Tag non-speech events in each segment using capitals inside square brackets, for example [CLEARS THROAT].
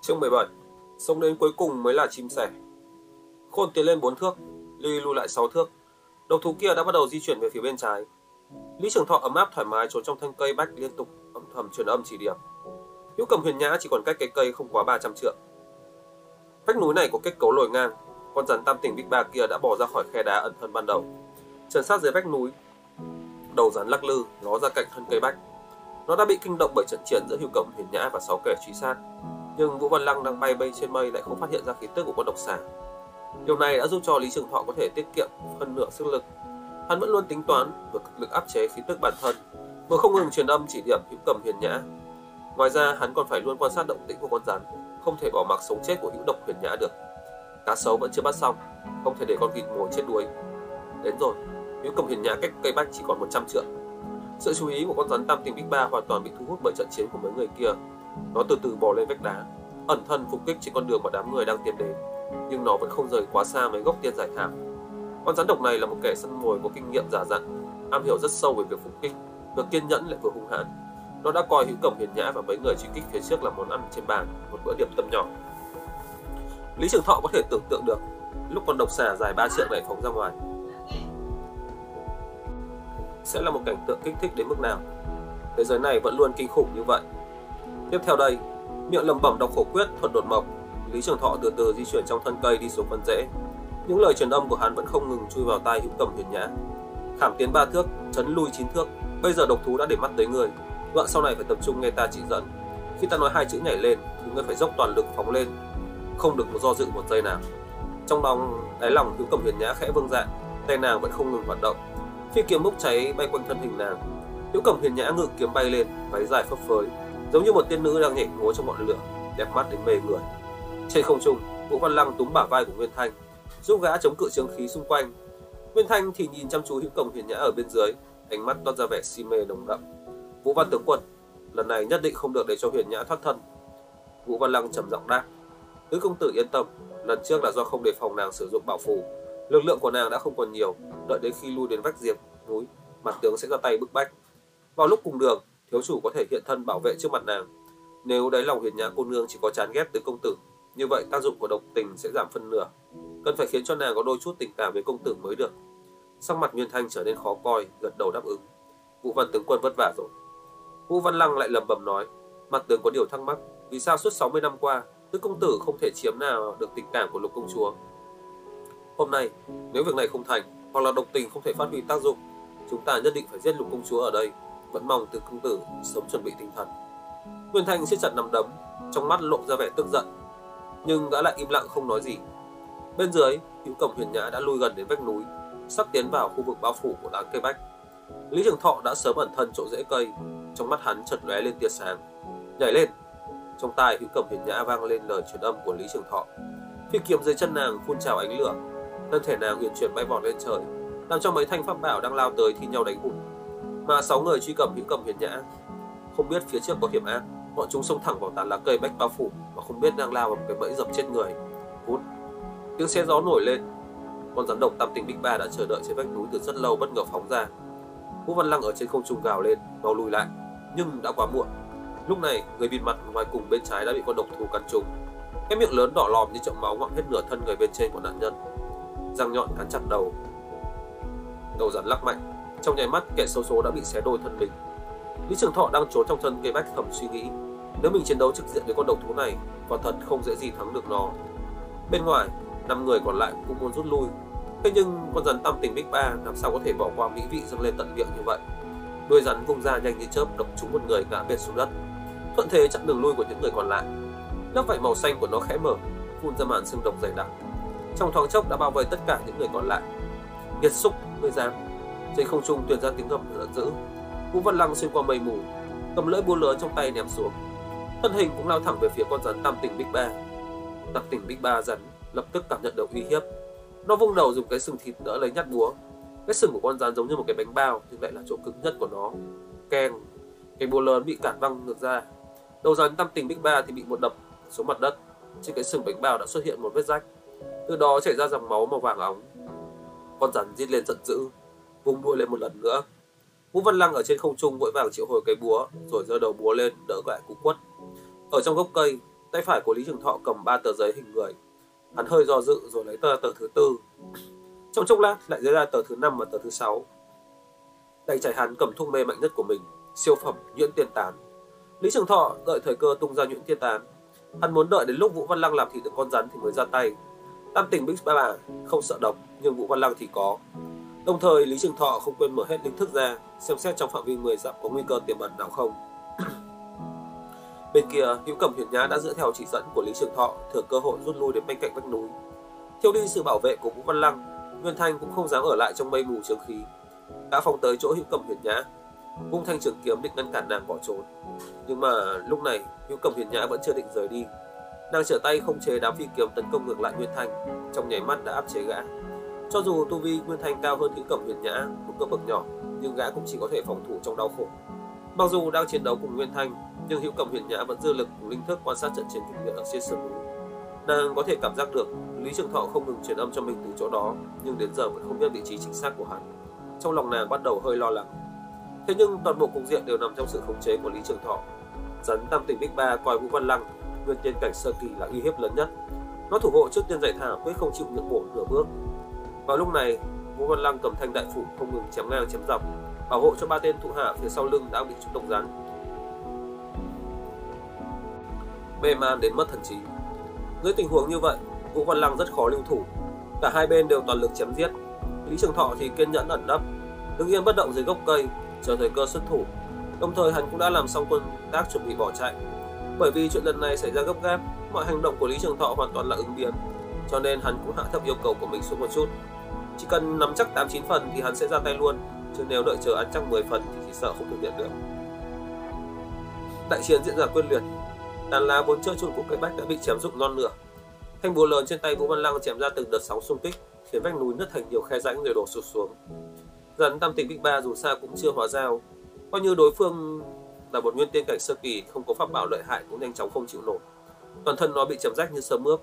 Chương 17 Sống đến cuối cùng mới là chim sẻ. Khôn tiến lên 4 thước Ly lùi lại 6 thước. Độc thú kia đã bắt đầu di chuyển về phía bên trái. Lý Trường Thọ ấm áp thoải mái trốn trong thân cây bách liên tục âm thầm truyền âm chỉ điểm. Hữu cầm huyền nhã chỉ còn cách cái cây không quá 300 trượng. Vách núi này có kết cấu lồi ngang, Con rắn tam tỉnh Big Ba kia đã bỏ ra khỏi khe đá ẩn thân ban đầu. Trần sát dưới vách núi Đầu rắn lắc lư ló ra cạnh thân cây bách Nó đã bị kinh động bởi trận chiến giữa Hữu Cẩm Huyền Nhã và sáu kẻ truy sát nhưng Vũ Văn Lăng đang bay bay trên mây lại không phát hiện ra khí tức của con độc xà. Điều này đã giúp cho Lý Trường Thọ có thể tiết kiệm hơn nửa sức lực. Hắn vẫn luôn tính toán vừa cực lực áp chế khí tức bản thân, vừa không ngừng truyền âm chỉ điểm hữu cầm huyền nhã. Ngoài ra, hắn còn phải luôn quan sát động tĩnh của con rắn, không thể bỏ mặc sống chết của hữu độc huyền nhã được. Cá sấu vẫn chưa bắt xong, không thể để con vịt mồi chết đuối. Đến rồi, hữu cầm hiền nhã cách cây bách chỉ còn 100 trượng. Sự chú ý của con rắn tam tình bích ba hoàn toàn bị thu hút bởi trận chiến của mấy người kia nó từ từ bò lên vách đá, ẩn thân phục kích trên con đường mà đám người đang tiến đến, nhưng nó vẫn không rời quá xa mấy gốc tiên giải thảm. Con rắn độc này là một kẻ săn mồi có kinh nghiệm giả dặn, am hiểu rất sâu về việc phục kích, vừa kiên nhẫn lại vừa hung hãn. Nó đã coi hữu cẩm hiền nhã và mấy người truy kích phía trước là món ăn trên bàn, một bữa điểm tâm nhỏ. Lý Trường Thọ có thể tưởng tượng được lúc con độc xà dài ba trượng này phóng ra ngoài sẽ là một cảnh tượng kích thích đến mức nào. Thế giới này vẫn luôn kinh khủng như vậy, Tiếp theo đây, miệng lẩm bẩm đọc khổ quyết thuật đột mộc, Lý Trường Thọ từ từ di chuyển trong thân cây đi xuống phần rễ. Những lời truyền âm của hắn vẫn không ngừng chui vào tai hữu cầm huyền nhã. Khảm tiến ba thước, chấn lui chín thước. Bây giờ độc thú đã để mắt tới người. Đoạn sau này phải tập trung nghe ta chỉ dẫn. Khi ta nói hai chữ nhảy lên, thì ngươi phải dốc toàn lực phóng lên, không được một do dự một giây nào. Trong lòng đáy lòng hữu cầm huyền nhã khẽ vương dạ, tay nàng vẫn không ngừng hoạt động. Phi kiếm bốc cháy bay quanh thân hình nàng. Hữu cẩm hiền nhã ngự kiếm bay lên, váy dài phấp phới, giống như một tiên nữ đang nhảy múa trong ngọn lửa, đẹp mắt đến mê người. Trên không trung, Vũ Văn Lăng túm bả vai của Nguyên Thanh, giúp gã chống cự trường khí xung quanh. Nguyên Thanh thì nhìn chăm chú hữu cổng hiền nhã ở bên dưới, ánh mắt toát ra vẻ si mê nồng đậm. Vũ Văn tướng quân, lần này nhất định không được để cho huyền nhã thoát thân. Vũ Văn Lăng trầm giọng đáp, tứ công tử yên tâm, lần trước là do không đề phòng nàng sử dụng bảo phù, lực lượng của nàng đã không còn nhiều, đợi đến khi lui đến vách diệp núi, mặt tướng sẽ ra tay bức bách. Vào lúc cùng đường, thiếu chủ có thể hiện thân bảo vệ trước mặt nàng. Nếu đáy lòng hiền nhã cô nương chỉ có chán ghét tới công tử, như vậy tác dụng của độc tình sẽ giảm phân nửa. Cần phải khiến cho nàng có đôi chút tình cảm với công tử mới được. Sắc mặt Nguyên Thanh trở nên khó coi, gật đầu đáp ứng. Vũ Văn tướng quân vất vả rồi. Vũ Văn Lăng lại lầm bầm nói, mặt tướng có điều thắc mắc, vì sao suốt 60 năm qua, tứ công tử không thể chiếm nào được tình cảm của lục công chúa. Hôm nay, nếu việc này không thành, hoặc là độc tình không thể phát huy tác dụng, chúng ta nhất định phải giết lục công chúa ở đây vẫn mong từ công tử sớm chuẩn bị tinh thần. Nguyên Thanh siết chặt nắm đấm, trong mắt lộ ra vẻ tức giận, nhưng gã lại im lặng không nói gì. Bên dưới, hữu cẩm huyền nhã đã lui gần đến vách núi, sắp tiến vào khu vực bao phủ của đám cây bách. Lý Trường Thọ đã sớm ẩn thân chỗ rễ cây, trong mắt hắn chợt lóe lên tia sáng. Nhảy lên! Trong tai hữu cẩm huyền nhã vang lên lời truyền âm của Lý Trường Thọ. Phi kiếm dưới chân nàng phun trào ánh lửa, thân thể nàng huyền chuyển bay vọt lên trời, làm cho mấy thanh pháp bảo đang lao tới thi nhau đánh hụt. Mà sáu người truy cầm hữu cầm huyền nhã. Không biết phía trước có hiểm ác. Bọn chúng xông thẳng vào tán lá cây bách bao phủ mà không biết đang lao vào một cái bẫy dập chết người. Hút. Tiếng xe gió nổi lên. Con rắn độc tam tình bích ba đã chờ đợi trên vách núi từ rất lâu bất ngờ phóng ra. Vũ văn lăng ở trên không trung gào lên, mau lùi lại. Nhưng đã quá muộn. Lúc này, người bịt mặt ngoài cùng bên trái đã bị con độc thú cắn trúng. Cái miệng lớn đỏ lòm như chậu máu ngoạm hết nửa thân người bên trên của nạn nhân. Răng nhọn cắn chặt đầu đầu rắn lắc mạnh trong nháy mắt, kẻ xấu số đã bị xé đôi thân mình. Lý Trường Thọ đang trốn trong thân cây bách thầm suy nghĩ, nếu mình chiến đấu trực diện với con độc thú này, quả thật không dễ gì thắng được nó. Bên ngoài, năm người còn lại cũng muốn rút lui. Thế nhưng con rắn tam tình Big Ba làm sao có thể bỏ qua mỹ vị dâng lên tận miệng như vậy? Đuôi rắn vung ra nhanh như chớp đập trúng một người ngã bệt xuống đất. Thuận thế chặn đường lui của những người còn lại. Lớp vảy màu xanh của nó khẽ mở, phun ra màn xương độc dày đặc. Trong thoáng chốc đã bao vây tất cả những người còn lại. Nghiệt xúc, người dám trên không trung tuyệt ra tiếng gầm giận dữ. Vũ văn lăng xuyên qua mây mù cầm lưỡi búa lớn trong tay ném xuống. Thân hình cũng lao thẳng về phía con rắn tam tỉnh bích ba. Tam tỉnh bích ba rắn lập tức cảm nhận được uy hiếp. Nó vung đầu dùng cái sừng thịt đỡ lấy nhát búa. Cái sừng của con rắn giống như một cái bánh bao nhưng lại là chỗ cứng nhất của nó. Keng cái búa lớn bị cản văng ngược ra. Đầu rắn tam tỉnh bích ba thì bị một đập xuống mặt đất. Trên cái sừng bánh bao đã xuất hiện một vết rách. Từ đó chảy ra dòng máu màu vàng óng con rắn rít lên giận dữ vung đuôi lên một lần nữa. Vũ Văn Lăng ở trên không trung vội vàng triệu hồi cái búa, rồi giơ đầu búa lên đỡ lại cú quất. Ở trong gốc cây, tay phải của Lý Trường Thọ cầm ba tờ giấy hình người. Hắn hơi do dự rồi lấy tờ tờ thứ tư. Trong chốc lát lại lấy ra tờ thứ năm và tờ thứ sáu. Tay trái hắn cầm thuốc mê mạnh nhất của mình, siêu phẩm nhuyễn tiên tán. Lý Trường Thọ đợi thời cơ tung ra nhuyễn tiên tán. Hắn muốn đợi đến lúc Vũ Văn Lăng làm thịt được con rắn thì mới ra tay. Tam tỉnh Big Ba không sợ độc, nhưng Vũ Văn Lăng thì có. Đồng thời, Lý Trường Thọ không quên mở hết linh thức ra, xem xét trong phạm vi 10 dặm có nguy cơ tiềm ẩn nào không. [CLEARS THROAT] Bên kia, Hữu Cẩm Huyền Nhã đã dựa theo chỉ dẫn của Lý Trường Thọ, thừa cơ hội rút lui đến bên cạnh vách núi. Thiếu đi sự bảo vệ của Vũ Văn Lăng, Nguyên Thanh cũng không dám ở lại trong mây mù trường khí, đã phóng tới chỗ Hữu Cẩm Huyền Nhã, vung thanh trường kiếm định ngăn cản nàng bỏ trốn. Nhưng mà lúc này, Hữu Cẩm Huyền Nhã vẫn chưa định rời đi. Nàng trở tay không chế đám phi kiếm tấn công ngược lại Nguyên Thanh, trong nháy mắt đã áp chế gã. Cho dù tu vi Nguyên Thanh cao hơn Hữu Cẩm Huyền Nhã một cấp bậc nhỏ, nhưng gã cũng chỉ có thể phòng thủ trong đau khổ. Mặc dù đang chiến đấu cùng Nguyên Thanh, nhưng Hữu Cẩm Huyền Nhã vẫn dư lực cùng linh thức quan sát trận chiến kịch liệt ở trên sườn núi. Nàng có thể cảm giác được Lý Trường Thọ không ngừng truyền âm cho mình từ chỗ đó, nhưng đến giờ vẫn không biết vị trí chính xác của hắn. Trong lòng nàng bắt đầu hơi lo lắng. Thế nhưng toàn bộ cục diện đều nằm trong sự khống chế của Lý Trường Thọ. Rắn Tam Tỉnh Bích Ba coi Vũ Văn Lăng, nguyên tiên cảnh sơ kỳ là uy hiếp lớn nhất. Nó thủ hộ trước tiên giải thảo quyết không chịu nhượng bộ nửa bước. Vào lúc này, Vũ Văn Lăng cầm thanh đại phủ không ngừng chém ngang chém dọc, bảo hộ cho ba tên thủ hạ phía sau lưng đã bị trúng độc rắn. Mê man đến mất thần trí. Dưới tình huống như vậy, Vũ Văn Lăng rất khó lưu thủ. Cả hai bên đều toàn lực chém giết. Lý Trường Thọ thì kiên nhẫn ẩn nấp, đứng yên bất động dưới gốc cây, chờ thời cơ xuất thủ. Đồng thời hắn cũng đã làm xong quân tác chuẩn bị bỏ chạy. Bởi vì chuyện lần này xảy ra gấp gáp, mọi hành động của Lý Trường Thọ hoàn toàn là ứng biến, cho nên hắn cũng hạ thấp yêu cầu của mình xuống một chút. Chỉ cần nắm chắc 8 9 phần thì hắn sẽ ra tay luôn, chứ nếu đợi chờ ăn chắc 10 phần thì chỉ sợ không thực hiện được. Đại chiến diễn ra quyết liệt, tàn lá vốn chơi chun của cây bách đã bị chém rụng non nửa. Thanh búa lớn trên tay Vũ Văn Lăng chém ra từng đợt sóng xung kích, khiến vách núi nứt thành nhiều khe rãnh rồi đổ sụt xuống. Rắn tam tình Bích Ba dù sao cũng chưa hóa dao, coi như đối phương là một nguyên tiên cảnh sơ kỳ không có pháp bảo lợi hại cũng nhanh chóng không chịu nổi. Toàn thân nó bị chém rách như sớm mướp,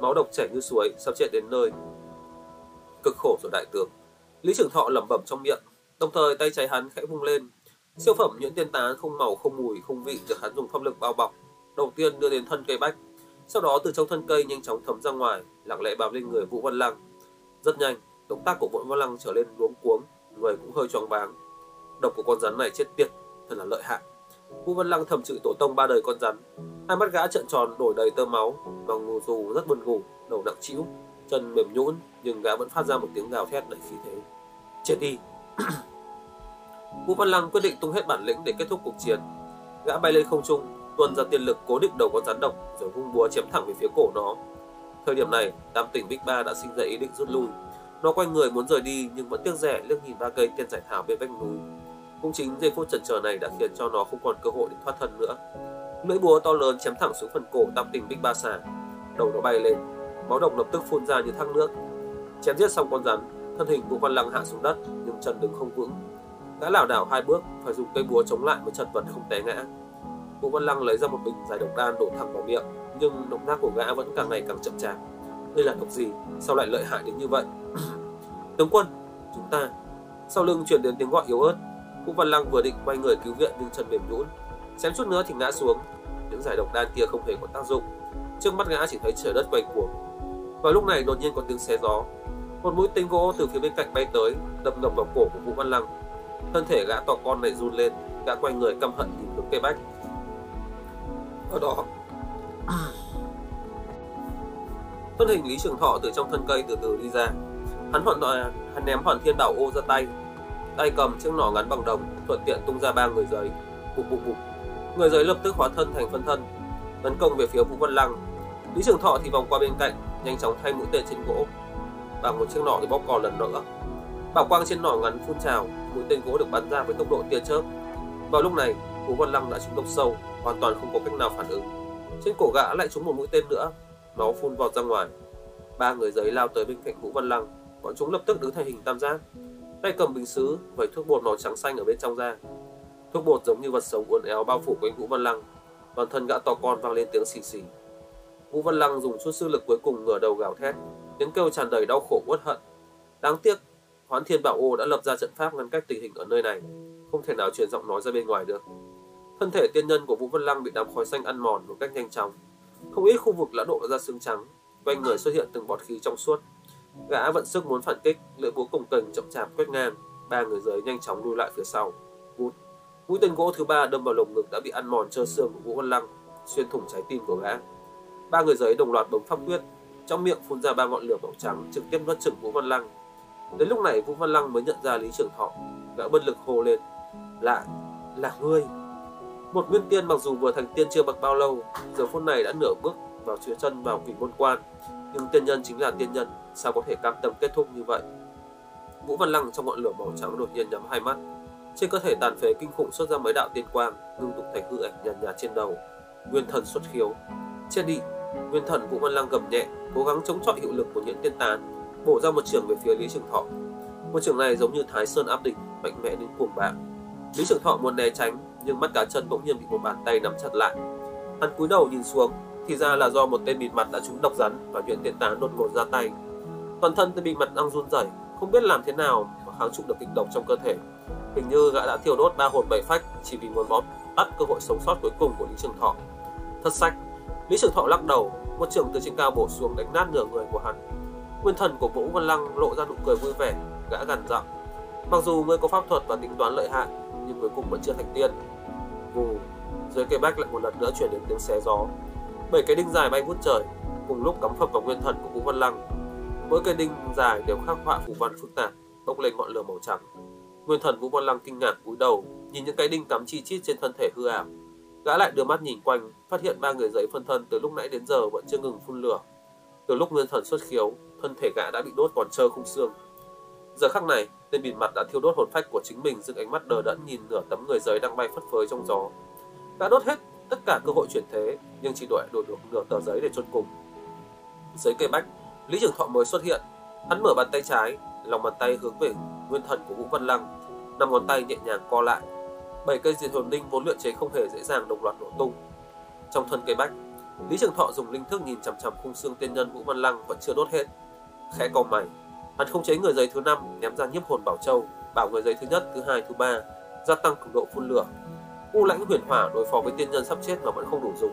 máu độc chảy như suối, sắp chết đến nơi. Cực khổ rồi đại tướng. Lý Trường Thọ lẩm bẩm trong miệng, đồng thời tay trái hắn khẽ vung lên. Siêu phẩm nhuyễn tiên tán không màu, không mùi, không vị được hắn dùng pháp lực bao bọc. Đầu tiên đưa đến thân cây bách, sau đó từ trong thân cây nhanh chóng thấm ra ngoài, lặng lẽ bám lên người Vũ Văn Lăng. Rất nhanh, động tác của Vũ Văn Lăng trở lên luống cuống, người cũng hơi choáng váng. Độc của con rắn này chết tiệt, thật là lợi hại. Vũ Văn Lăng thầm chửi tổ tông ba đời con rắn. Hai mắt gã trợn tròn đổi đầy tơ máu, bằng dù rất buồn ngủ, đầu nặng trĩu, chân mềm nhũn, nhưng gã vẫn phát ra một tiếng gào thét đầy khí thế. Chết đi! [CLEARS THROAT] Vũ Văn Lăng quyết định tung hết bản lĩnh để kết thúc cuộc chiến. Gã bay lên không trung, tuôn ra tiên lực cố định đầu con rắn độc rồi vung búa chém thẳng về phía cổ nó. Thời điểm này, Tam Tỉnh Big Ba đã sinh ra ý định rút lui. Nó quay người muốn rời đi nhưng vẫn tiếc rẻ liếc nhìn ba cây tiên giải thảo bên vách núi. Cũng chính giây phút chần chờ này đã khiến cho nó không còn cơ hội để thoát thân nữa. Lưỡi búa to lớn chém thẳng xuống phần cổ Tam tình bích Ba xà. Đầu nó bay lên, máu độc lập tức phun ra như thác nước. Chém giết xong con rắn, thân hình của Văn Lăng hạ xuống đất nhưng chân đứng không vững. Gã lảo đảo hai bước, phải dùng cây búa chống lại mới chật vật không té ngã. Vũ Văn Lăng lấy ra một bình giải độc đan đổ thẳng vào miệng, nhưng động tác của gã vẫn càng ngày càng chậm chạp. Đây là độc gì? Sao lại lợi hại đến như vậy? [CLEARS THROAT] Tướng quân, chúng ta. Sau lưng chuyển đến tiếng gọi yếu ớt. Vũ Văn Lăng vừa định quay người cứu viện nhưng chân mềm nhũn, xém chút nữa thì ngã xuống. Những giải độc đan kia không hề có tác dụng. Trước mắt gã chỉ thấy trời đất quay cuồng. Vào lúc này đột nhiên có tiếng xé gió. Một mũi tên gỗ từ phía bên cạnh bay tới, đâm ngầm vào cổ của Vũ Văn Lăng. Thân thể gã to con lại run lên, gã quay người căm hận nhìn hướng cây bách ở đó thân hình lý trường thọ từ trong thân cây từ từ đi ra hắn hoàn toàn hắn ném hoàn thiên bảo ô ra tay tay cầm chiếc nỏ ngắn bằng đồng thuận tiện tung ra ba người giấy bụp bụp bụp người giấy lập tức hóa thân thành phân thân tấn công về phía vũ văn lăng lý trường thọ thì vòng qua bên cạnh nhanh chóng thay mũi tên trên gỗ bằng một chiếc nỏ thì bóp cò lần nữa bảo quang trên nỏ ngắn phun trào mũi tên gỗ được bắn ra với tốc độ tia chớp vào lúc này vũ văn lăng đã trúng độc sâu hoàn toàn không có cách nào phản ứng. Trên cổ gã lại trúng một mũi tên nữa, máu phun vọt ra ngoài. Ba người giấy lao tới bên cạnh Vũ Văn Lăng, bọn chúng lập tức đứng thành hình tam giác. Tay cầm bình sứ, vẩy thuốc bột màu trắng xanh ở bên trong ra. Thuốc bột giống như vật sống uốn éo bao phủ quanh Vũ Văn Lăng, toàn thân gã to con vang lên tiếng xì xì. Vũ Văn Lăng dùng chút sức lực cuối cùng ngửa đầu gào thét, tiếng kêu tràn đầy đau khổ uất hận. Đáng tiếc, Hoán Thiên Bảo Ô đã lập ra trận pháp ngăn cách tình hình ở nơi này, không thể nào truyền giọng nói ra bên ngoài được. Thân thể tiên nhân của Vũ văn Lăng bị đám khói xanh ăn mòn một cách nhanh chóng. Không ít khu vực đã độ ra xương trắng, quanh người xuất hiện từng bọt khí trong suốt. Gã vận sức muốn phản kích, lưỡi búa cùng cần chậm chạp quét ngang, ba người giới nhanh chóng lùi lại phía sau. bút Mũi tên gỗ thứ ba đâm vào lồng ngực đã bị ăn mòn trơ xương của Vũ văn Lăng, xuyên thủng trái tim của gã. Ba người giới đồng loạt bấm pháp quyết, trong miệng phun ra ba ngọn lửa màu trắng trực tiếp nuốt chửng Vũ Văn Lăng. Đến lúc này Vũ Văn Lăng mới nhận ra Lý Trường Thọ, gã bất lực hô lên: lạ, là ngươi!" Một nguyên tiên mặc dù vừa thành tiên chưa bậc bao lâu, giờ phút này đã nửa bước vào chứa chân vào quỷ môn quan, nhưng tiên nhân chính là tiên nhân, sao có thể cam tâm kết thúc như vậy? Vũ Văn Lăng trong ngọn lửa màu trắng đột nhiên nhắm hai mắt, trên cơ thể tàn phế kinh khủng xuất ra mấy đạo tiên quang, ngưng tụ thành hư ảnh nhàn nhạt, nhạt trên đầu. Nguyên thần xuất khiếu, chết đi! Nguyên thần Vũ Văn Lăng gầm nhẹ, cố gắng chống chọi hiệu lực của những tiên tán, bổ ra một trường về phía Lý Trường Thọ. Một trường này giống như Thái Sơn áp đỉnh, mạnh mẽ đến cuồng bạo. Lý Trường Thọ muốn né tránh, nhưng mắt cá chân bỗng nhiên bị một bàn tay nắm chặt lại. Hắn cúi đầu nhìn xuống, thì ra là do một tên bịt mặt đã trúng độc rắn và chuyện tiện tá đột ngột ra tay. Toàn thân tên bịt mặt đang run rẩy, không biết làm thế nào mà kháng trụ được kịch độc trong cơ thể. Hình như gã đã thiêu đốt ba hồn bảy phách chỉ vì muốn bóp tắt cơ hội sống sót cuối cùng của Lý Trường Thọ. Thật sách, Lý Trường Thọ lắc đầu, một trường từ trên cao bổ xuống đánh nát nửa người của hắn. Nguyên thần của Vũ Văn Lăng lộ ra nụ cười vui vẻ, gã gằn giọng. Mặc dù ngươi có pháp thuật và tính toán lợi hại, nhưng cuối cùng vẫn chưa thành tiên. Vù, dưới cây bách lại một lần nữa chuyển đến tiếng xé gió. Bảy cái đinh dài bay vút trời, cùng lúc cắm phập vào nguyên thần của Vũ Văn Lăng. Mỗi cây đinh dài đều khắc họa phù văn phức tạp, bốc lên ngọn lửa màu trắng. Nguyên thần Vũ Văn Lăng kinh ngạc cúi đầu, nhìn những cái đinh cắm chi chít trên thân thể hư ảo. Gã lại đưa mắt nhìn quanh, phát hiện ba người giấy phân thân từ lúc nãy đến giờ vẫn chưa ngừng phun lửa. Từ lúc nguyên thần xuất khiếu, thân thể gã đã bị đốt còn trơ khung xương. Giờ khắc này, tên bịt mặt đã thiêu đốt hồn phách của chính mình dựng ánh mắt đờ đẫn nhìn nửa tấm người giấy đang bay phất phới trong gió. đã đốt hết tất cả cơ hội chuyển thế, nhưng chỉ đổi đổi được nửa tờ giấy để chôn cùng. Dưới cây bách, Lý Trường Thọ mới xuất hiện. Hắn mở bàn tay trái, lòng bàn tay hướng về nguyên thần của Vũ Văn Lăng, năm ngón tay nhẹ nhàng co lại. Bảy cây diệt hồn linh vốn luyện chế không hề dễ dàng đồng loạt nổ tung. Trong thân cây bách, Lý Trường Thọ dùng linh thức nhìn chằm chằm khung xương tiên nhân Vũ Văn Lăng vẫn chưa đốt hết. Khẽ cau mày, hắn không chế người giấy thứ năm ném ra nhiếp hồn bảo châu, bảo người giấy thứ nhất, thứ hai, thứ ba gia tăng cường độ phun lửa. U lãnh huyền hỏa đối phó với tiên nhân sắp chết mà vẫn không đủ dùng,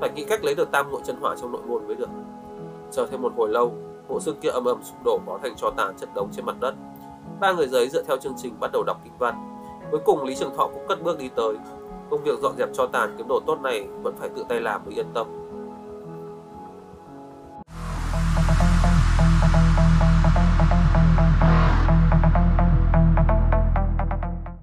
phải nghĩ cách lấy được tam nội chân hỏa trong nội môn mới được. Chờ thêm một hồi lâu, bộ xương kia âm ầm sụp đổ hóa thành cho tàn chất đống trên mặt đất. Ba người giấy dựa theo chương trình bắt đầu đọc kinh văn. Cuối cùng Lý Trường Thọ cũng cất bước đi tới, Công việc dọn dẹp cho tàn kiếm đồ tốt này vẫn phải tự tay làm mới yên tâm.